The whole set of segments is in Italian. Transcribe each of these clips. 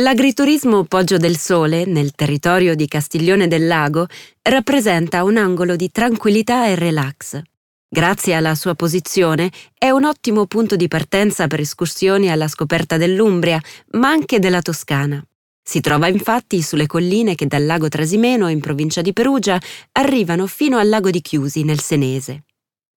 L'agriturismo Poggio del Sole, nel territorio di Castiglione del Lago, rappresenta un angolo di tranquillità e relax. Grazie alla sua posizione è un ottimo punto di partenza per escursioni alla scoperta dell'Umbria, ma anche della Toscana. Si trova infatti sulle colline che dal lago Trasimeno, in provincia di Perugia, arrivano fino al lago di Chiusi, nel Senese.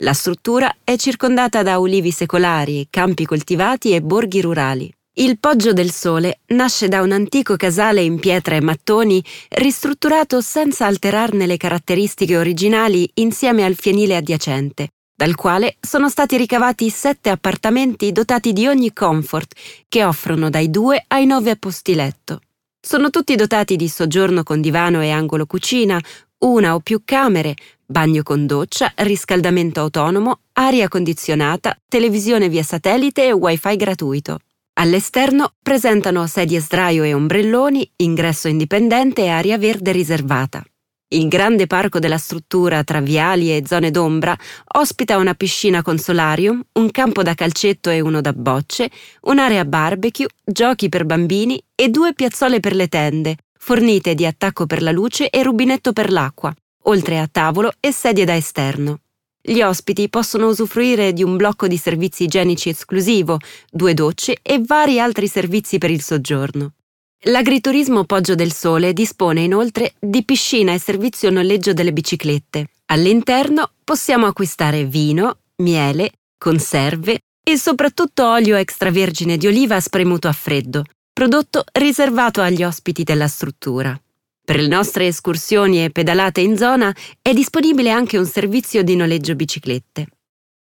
La struttura è circondata da ulivi secolari, campi coltivati e borghi rurali. Il Poggio del Sole nasce da un antico casale in pietra e mattoni ristrutturato senza alterarne le caratteristiche originali insieme al fienile adiacente, dal quale sono stati ricavati sette appartamenti dotati di ogni comfort che offrono dai due ai nove posti letto. Sono tutti dotati di soggiorno con divano e angolo cucina, una o più camere, bagno con doccia, riscaldamento autonomo, aria condizionata, televisione via satellite e wifi gratuito. All'esterno presentano sedie sdraio e ombrelloni, ingresso indipendente e aria verde riservata. Il grande parco della struttura tra viali e zone d'ombra ospita una piscina con solarium, un campo da calcetto e uno da bocce, un'area barbecue, giochi per bambini e due piazzole per le tende, fornite di attacco per la luce e rubinetto per l'acqua, oltre a tavolo e sedie da esterno. Gli ospiti possono usufruire di un blocco di servizi igienici esclusivo, due docce e vari altri servizi per il soggiorno. L'agriturismo Poggio del Sole dispone inoltre di piscina e servizio noleggio delle biciclette. All'interno possiamo acquistare vino, miele, conserve e soprattutto olio extravergine di oliva spremuto a freddo, prodotto riservato agli ospiti della struttura. Per le nostre escursioni e pedalate in zona è disponibile anche un servizio di noleggio biciclette.